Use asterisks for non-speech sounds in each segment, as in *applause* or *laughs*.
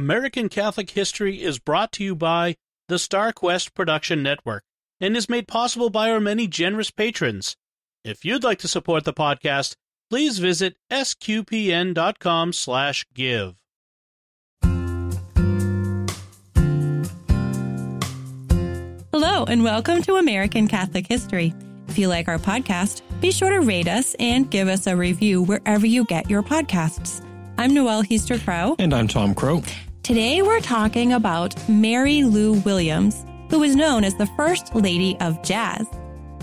American Catholic History is brought to you by the StarQuest Production Network and is made possible by our many generous patrons. If you'd like to support the podcast, please visit sqpn.com slash give. Hello, and welcome to American Catholic History. If you like our podcast, be sure to rate us and give us a review wherever you get your podcasts. I'm Noelle Heaster Crow. And I'm Tom Crow. Today we're talking about Mary Lou Williams, who was known as the First Lady of Jazz.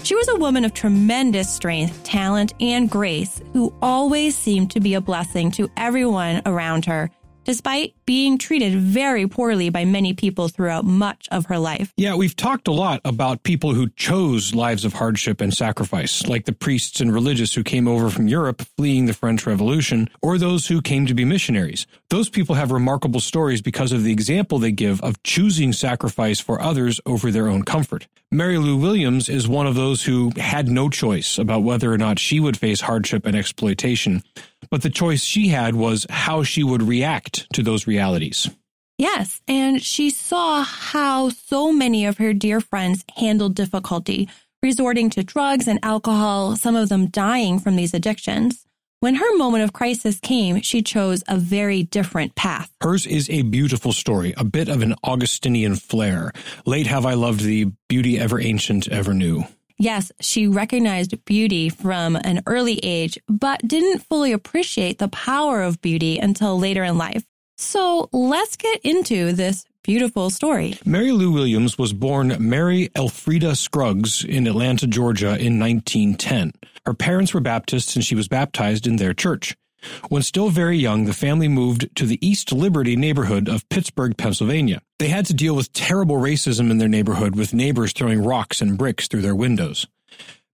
She was a woman of tremendous strength, talent, and grace who always seemed to be a blessing to everyone around her despite being treated very poorly by many people throughout much of her life. Yeah, we've talked a lot about people who chose lives of hardship and sacrifice, like the priests and religious who came over from Europe fleeing the French Revolution, or those who came to be missionaries. Those people have remarkable stories because of the example they give of choosing sacrifice for others over their own comfort. Mary Lou Williams is one of those who had no choice about whether or not she would face hardship and exploitation, but the choice she had was how she would react to those realities. Yes, and she saw how so many of her dear friends handled difficulty, resorting to drugs and alcohol, some of them dying from these addictions. When her moment of crisis came, she chose a very different path. Hers is a beautiful story, a bit of an Augustinian flair. Late have I loved thee, beauty ever ancient, ever new. Yes, she recognized beauty from an early age, but didn't fully appreciate the power of beauty until later in life. So let's get into this beautiful story. Mary Lou Williams was born Mary Elfrida Scruggs in Atlanta, Georgia in 1910. Her parents were Baptists and she was baptized in their church. When still very young, the family moved to the East Liberty neighborhood of Pittsburgh, Pennsylvania. They had to deal with terrible racism in their neighborhood with neighbors throwing rocks and bricks through their windows.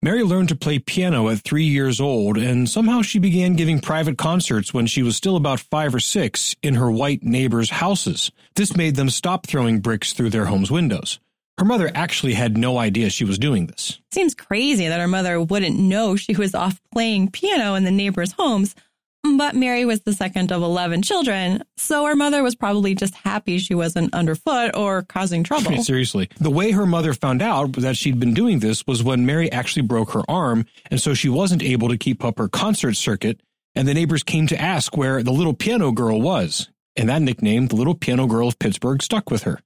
Mary learned to play piano at three years old, and somehow she began giving private concerts when she was still about five or six in her white neighbors' houses. This made them stop throwing bricks through their home's windows. Her mother actually had no idea she was doing this. Seems crazy that her mother wouldn't know she was off playing piano in the neighbors' homes, but Mary was the second of 11 children, so her mother was probably just happy she wasn't underfoot or causing trouble. Seriously. The way her mother found out that she'd been doing this was when Mary actually broke her arm, and so she wasn't able to keep up her concert circuit, and the neighbors came to ask where the little piano girl was. And that nickname, the little piano girl of Pittsburgh, stuck with her.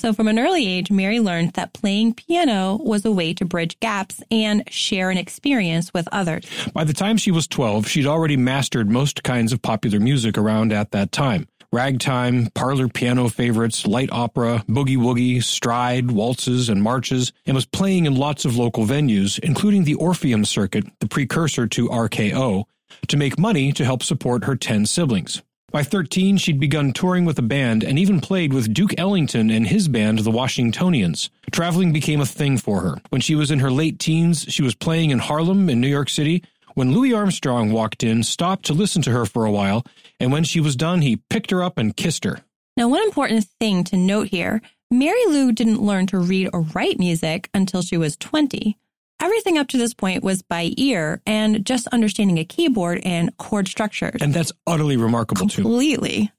So from an early age, Mary learned that playing piano was a way to bridge gaps and share an experience with others. By the time she was 12, she'd already mastered most kinds of popular music around at that time. Ragtime, parlor piano favorites, light opera, boogie woogie, stride, waltzes, and marches, and was playing in lots of local venues, including the Orpheum Circuit, the precursor to RKO, to make money to help support her 10 siblings. By 13, she'd begun touring with a band and even played with Duke Ellington and his band, the Washingtonians. Traveling became a thing for her. When she was in her late teens, she was playing in Harlem in New York City when Louis Armstrong walked in, stopped to listen to her for a while, and when she was done, he picked her up and kissed her. Now, one important thing to note here Mary Lou didn't learn to read or write music until she was 20. Everything up to this point was by ear and just understanding a keyboard and chord structures. And that's utterly remarkable, Completely. too. Completely.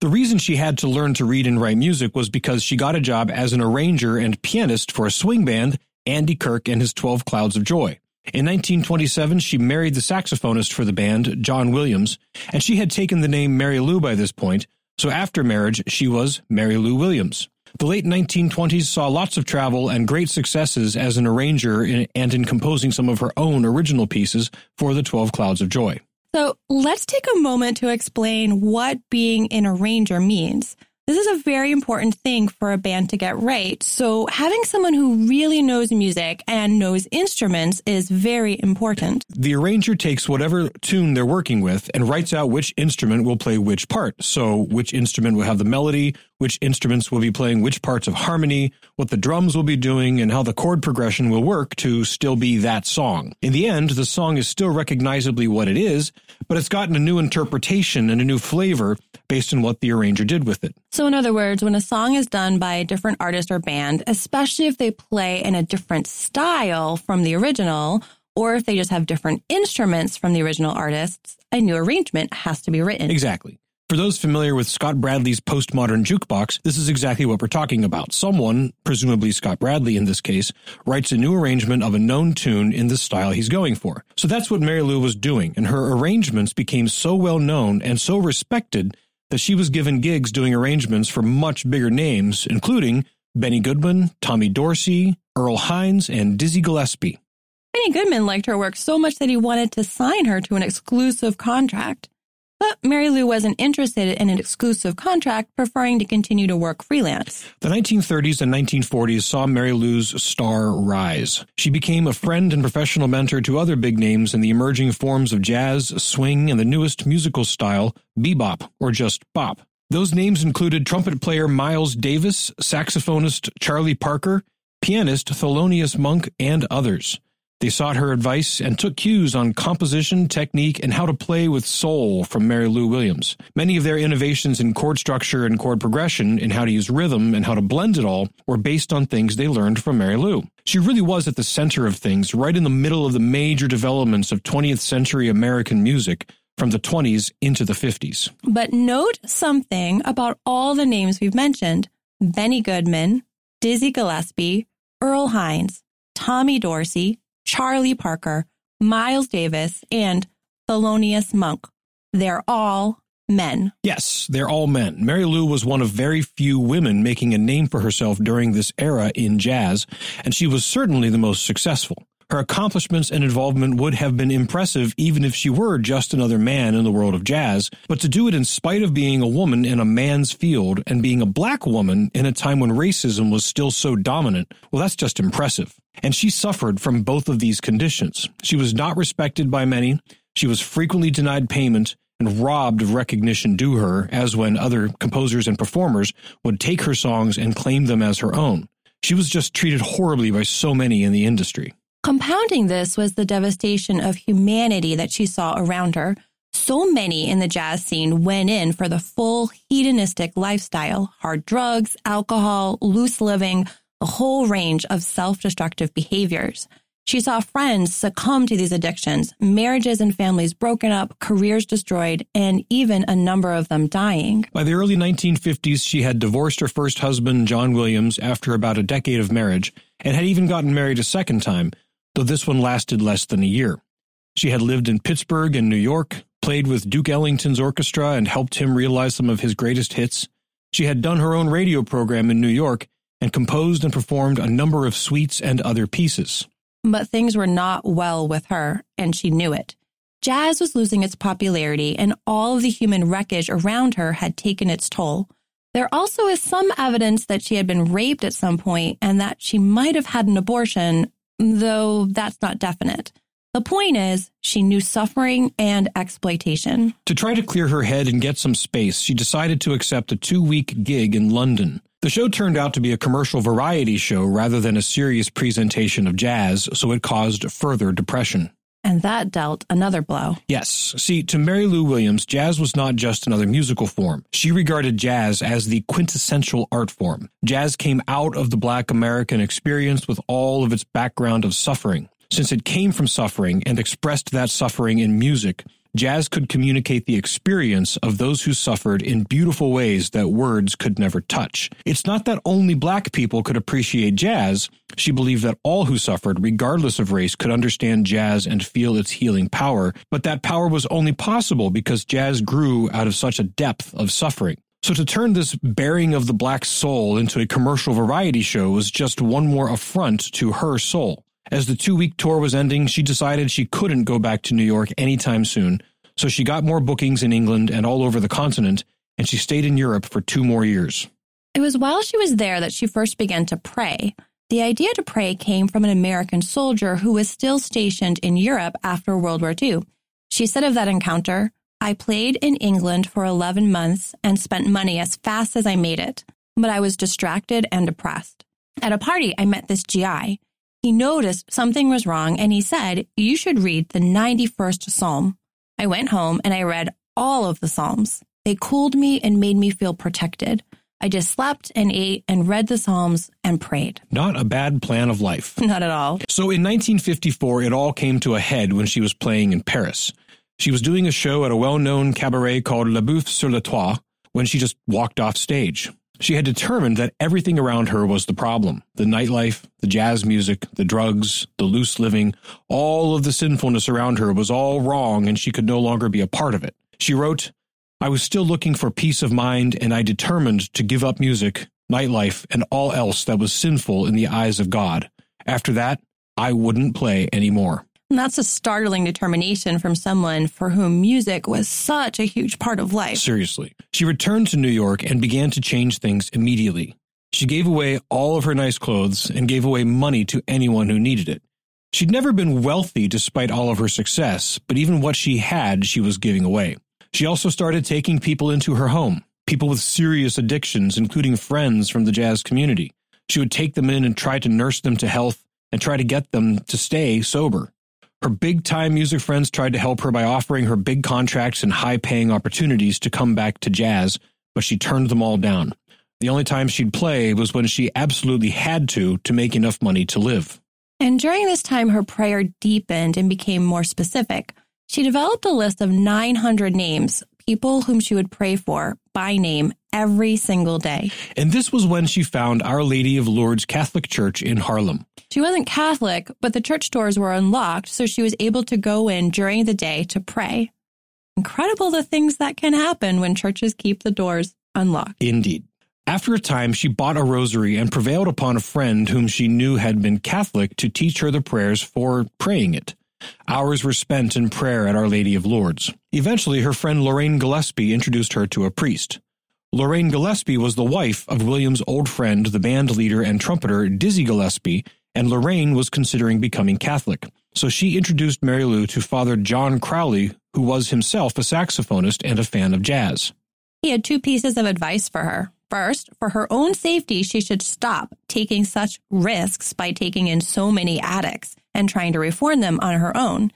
The reason she had to learn to read and write music was because she got a job as an arranger and pianist for a swing band, Andy Kirk and his 12 Clouds of Joy. In 1927, she married the saxophonist for the band, John Williams, and she had taken the name Mary Lou by this point, so after marriage, she was Mary Lou Williams. The late 1920s saw lots of travel and great successes as an arranger in, and in composing some of her own original pieces for the 12 Clouds of Joy. So let's take a moment to explain what being an arranger means. This is a very important thing for a band to get right. So having someone who really knows music and knows instruments is very important. The arranger takes whatever tune they're working with and writes out which instrument will play which part. So which instrument will have the melody, which instruments will be playing which parts of harmony, what the drums will be doing, and how the chord progression will work to still be that song. In the end, the song is still recognizably what it is, but it's gotten a new interpretation and a new flavor based on what the arranger did with it. So, in other words, when a song is done by a different artist or band, especially if they play in a different style from the original, or if they just have different instruments from the original artists, a new arrangement has to be written. Exactly. For those familiar with Scott Bradlee's postmodern jukebox, this is exactly what we're talking about. Someone, presumably Scott Bradlee in this case, writes a new arrangement of a known tune in the style he's going for. So that's what Mary Lou was doing, and her arrangements became so well known and so respected that she was given gigs doing arrangements for much bigger names, including Benny Goodman, Tommy Dorsey, Earl Hines, and Dizzy Gillespie. Benny Goodman liked her work so much that he wanted to sign her to an exclusive contract. But Mary Lou wasn't interested in an exclusive contract, preferring to continue to work freelance. The 1930s and 1940s saw Mary Lou's star rise. She became a friend and professional mentor to other big names in the emerging forms of jazz, swing, and the newest musical style, bebop, or just bop. Those names included trumpet player Miles Davis, saxophonist Charlie Parker, pianist Thelonious Monk, and others. They sought her advice and took cues on composition, technique, and how to play with soul from Mary Lou Williams. Many of their innovations in chord structure and chord progression, in how to use rhythm and how to blend it all, were based on things they learned from Mary Lou. She really was at the center of things, right in the middle of the major developments of 20th century American music from the 20s into the 50s. But note something about all the names we've mentioned Benny Goodman, Dizzy Gillespie, Earl Hines, Tommy Dorsey, Charlie Parker, Miles Davis, and Thelonious Monk. They're all men. Yes, they're all men. Mary Lou was one of very few women making a name for herself during this era in jazz, and she was certainly the most successful. Her accomplishments and involvement would have been impressive even if she were just another man in the world of jazz, but to do it in spite of being a woman in a man's field and being a black woman in a time when racism was still so dominant, well, that's just impressive. And she suffered from both of these conditions. She was not respected by many, she was frequently denied payment, and robbed of recognition due her, as when other composers and performers would take her songs and claim them as her own. She was just treated horribly by so many in the industry. Compounding this was the devastation of humanity that she saw around her. So many in the jazz scene went in for the full hedonistic lifestyle hard drugs, alcohol, loose living, a whole range of self destructive behaviors. She saw friends succumb to these addictions, marriages and families broken up, careers destroyed, and even a number of them dying. By the early 1950s, she had divorced her first husband, John Williams, after about a decade of marriage, and had even gotten married a second time, though this one lasted less than a year. She had lived in Pittsburgh and New York, played with Duke Ellington's orchestra, and helped him realize some of his greatest hits. She had done her own radio program in New York and composed and performed a number of suites and other pieces. But things were not well with her, and she knew it. Jazz was losing its popularity, and all of the human wreckage around her had taken its toll. There also is some evidence that she had been raped at some point and that she might have had an abortion, though that's not definite. The point is, she knew suffering and exploitation. To try to clear her head and get some space, she decided to accept a two week gig in London. The show turned out to be a commercial variety show rather than a serious presentation of jazz, so it caused further depression. And that dealt another blow. Yes. See, to Mary Lou Williams, jazz was not just another musical form. She regarded jazz as the quintessential art form. Jazz came out of the black American experience with all of its background of suffering. Since it came from suffering and expressed that suffering in music, jazz could communicate the experience of those who suffered in beautiful ways that words could never touch. It's not that only black people could appreciate jazz. She believed that all who suffered, regardless of race, could understand jazz and feel its healing power, but that power was only possible because jazz grew out of such a depth of suffering. So to turn this bearing of the black soul into a commercial variety show was just one more affront to her soul. As the two week tour was ending, she decided she couldn't go back to New York anytime soon, so she got more bookings in England and all over the continent, and she stayed in Europe for two more years. It was while she was there that she first began to pray. The idea to pray came from an American soldier who was still stationed in Europe after World War II. She said of that encounter, I played in England for 11 months and spent money as fast as I made it, but I was distracted and depressed. At a party, I met this GI. He noticed something was wrong and he said, You should read the 91st Psalm. I went home and I read all of the Psalms. They cooled me and made me feel protected. I just slept and ate and read the Psalms and prayed. Not a bad plan of life. *laughs* Not at all. So in 1954, it all came to a head when she was playing in Paris. She was doing a show at a well known cabaret called Le Boeuf sur le Toit when she just walked off stage. She had determined that everything around her was the problem the nightlife, the jazz music, the drugs, the loose living, all of the sinfulness around her was all wrong and she could no longer be a part of it. She wrote, I was still looking for peace of mind and I determined to give up music, nightlife, and all else that was sinful in the eyes of God. After that, I wouldn't play anymore. And that's a startling determination from someone for whom music was such a huge part of life. Seriously. She returned to New York and began to change things immediately. She gave away all of her nice clothes and gave away money to anyone who needed it. She'd never been wealthy despite all of her success, but even what she had, she was giving away. She also started taking people into her home, people with serious addictions, including friends from the jazz community. She would take them in and try to nurse them to health and try to get them to stay sober. Her big time music friends tried to help her by offering her big contracts and high paying opportunities to come back to jazz, but she turned them all down. The only time she'd play was when she absolutely had to to make enough money to live. And during this time, her prayer deepened and became more specific. She developed a list of 900 names, people whom she would pray for by name every single day. And this was when she found Our Lady of Lourdes Catholic Church in Harlem. She wasn't Catholic, but the church doors were unlocked, so she was able to go in during the day to pray. Incredible the things that can happen when churches keep the doors unlocked. Indeed. After a time, she bought a rosary and prevailed upon a friend whom she knew had been Catholic to teach her the prayers for praying it. Hours were spent in prayer at Our Lady of Lourdes. Eventually, her friend Lorraine Gillespie introduced her to a priest. Lorraine Gillespie was the wife of William's old friend, the band leader and trumpeter Dizzy Gillespie, and Lorraine was considering becoming Catholic. So she introduced Mary Lou to Father John Crowley, who was himself a saxophonist and a fan of jazz. He had two pieces of advice for her. First, for her own safety, she should stop taking such risks by taking in so many addicts and trying to reform them on her own.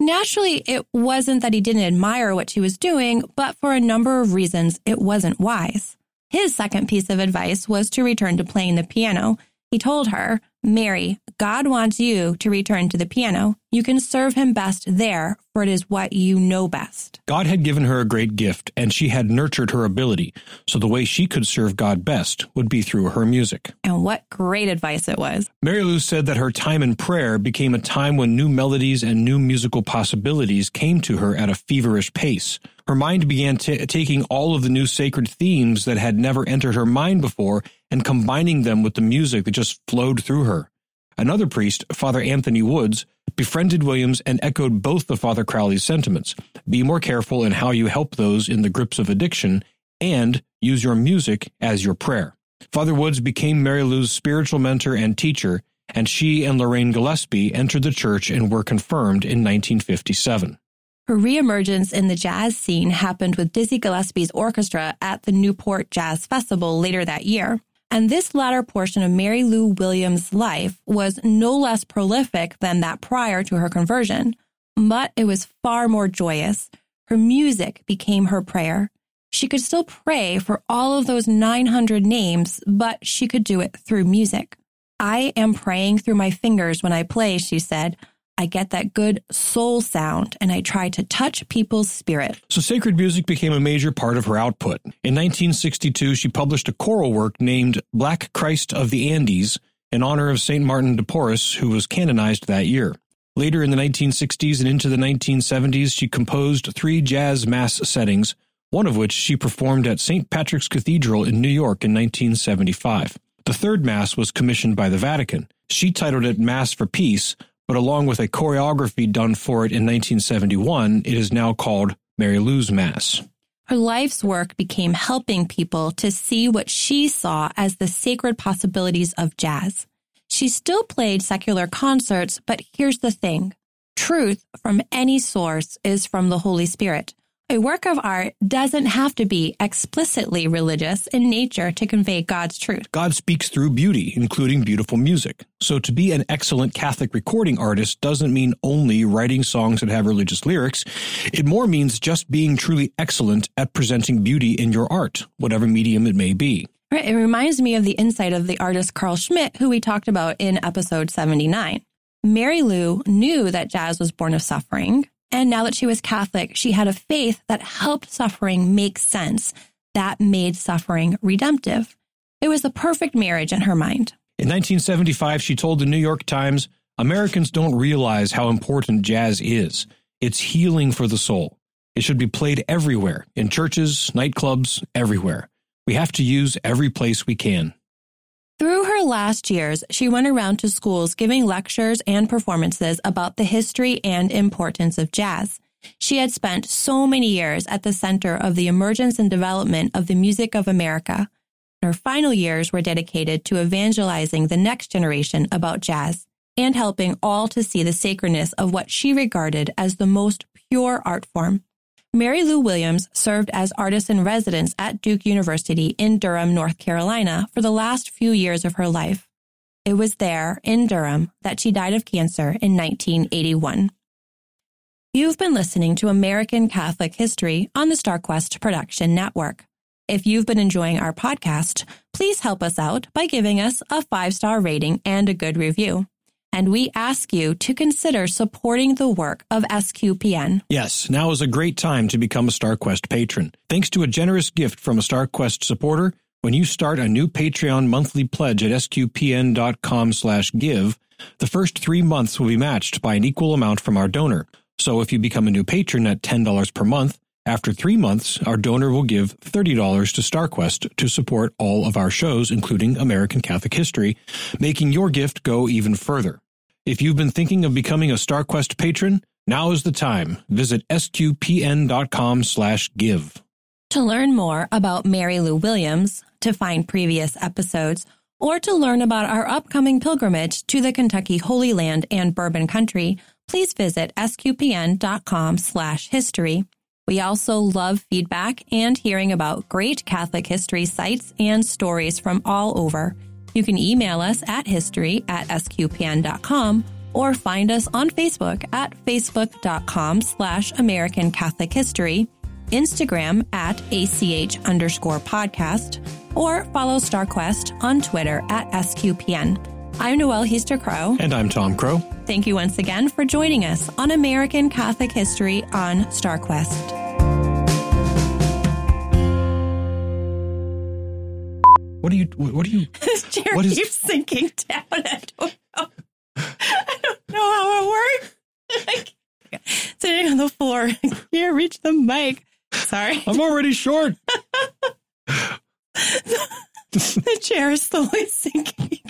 Naturally, it wasn't that he didn't admire what she was doing, but for a number of reasons, it wasn't wise. His second piece of advice was to return to playing the piano. He told her, Mary, God wants you to return to the piano. You can serve him best there, for it is what you know best. God had given her a great gift, and she had nurtured her ability, so the way she could serve God best would be through her music. And what great advice it was. Mary Lou said that her time in prayer became a time when new melodies and new musical possibilities came to her at a feverish pace. Her mind began t- taking all of the new sacred themes that had never entered her mind before and combining them with the music that just flowed through her. Another priest, Father Anthony Woods, befriended Williams and echoed both of Father Crowley's sentiments. Be more careful in how you help those in the grips of addiction and use your music as your prayer. Father Woods became Mary Lou's spiritual mentor and teacher, and she and Lorraine Gillespie entered the church and were confirmed in 1957. Her reemergence in the jazz scene happened with Dizzy Gillespie's orchestra at the Newport Jazz Festival later that year. And this latter portion of Mary Lou Williams' life was no less prolific than that prior to her conversion, but it was far more joyous. Her music became her prayer. She could still pray for all of those 900 names, but she could do it through music. I am praying through my fingers when I play, she said. I get that good soul sound and I try to touch people's spirit. So sacred music became a major part of her output. In 1962, she published a choral work named Black Christ of the Andes in honor of St. Martin de Porres, who was canonized that year. Later in the 1960s and into the 1970s, she composed three jazz mass settings, one of which she performed at St. Patrick's Cathedral in New York in 1975. The third mass was commissioned by the Vatican. She titled it Mass for Peace, but along with a choreography done for it in 1971, it is now called Mary Lou's Mass. Her life's work became helping people to see what she saw as the sacred possibilities of jazz. She still played secular concerts, but here's the thing. Truth from any source is from the Holy Spirit. A work of art doesn't have to be explicitly religious in nature to convey God's truth. God speaks through beauty, including beautiful music. So to be an excellent Catholic recording artist doesn't mean only writing songs that have religious lyrics. It more means just being truly excellent at presenting beauty in your art, whatever medium it may be. Right. It reminds me of the insight of the artist Carl Schmitt, who we talked about in episode 79. Mary Lou knew that jazz was born of suffering. And now that she was Catholic, she had a faith that helped suffering make sense, that made suffering redemptive. It was the perfect marriage in her mind. In 1975, she told the New York Times Americans don't realize how important jazz is. It's healing for the soul. It should be played everywhere in churches, nightclubs, everywhere. We have to use every place we can. Through her last years, she went around to schools giving lectures and performances about the history and importance of jazz. She had spent so many years at the center of the emergence and development of the music of America. Her final years were dedicated to evangelizing the next generation about jazz and helping all to see the sacredness of what she regarded as the most pure art form. Mary Lou Williams served as artist in residence at Duke University in Durham, North Carolina for the last few years of her life. It was there, in Durham, that she died of cancer in 1981. You've been listening to American Catholic History on the StarQuest Production Network. If you've been enjoying our podcast, please help us out by giving us a five star rating and a good review. And we ask you to consider supporting the work of SQPN. Yes, now is a great time to become a StarQuest patron. Thanks to a generous gift from a StarQuest supporter, when you start a new Patreon monthly pledge at sqpn.com slash give, the first three months will be matched by an equal amount from our donor. So if you become a new patron at $10 per month, after three months, our donor will give $30 to StarQuest to support all of our shows, including American Catholic History, making your gift go even further. If you've been thinking of becoming a StarQuest patron, now is the time. Visit sqpn.com slash give. To learn more about Mary Lou Williams, to find previous episodes, or to learn about our upcoming pilgrimage to the Kentucky Holy Land and Bourbon Country, please visit sqpn.com slash history. We also love feedback and hearing about great Catholic history sites and stories from all over. You can email us at history at sqpn.com or find us on Facebook at facebook.com slash American Catholic History, Instagram at ACH underscore podcast, or follow StarQuest on Twitter at SQPN. I'm Noelle Heaster Crow. And I'm Tom Crow. Thank you once again for joining us on American Catholic History on StarQuest. What are you, what are you, *laughs* This chair What is- keeps sinking down. I don't know. I don't know how it works. *laughs* Sitting on the floor. *laughs* I can't reach the mic. Sorry. I'm already short. The chair is slowly sinking.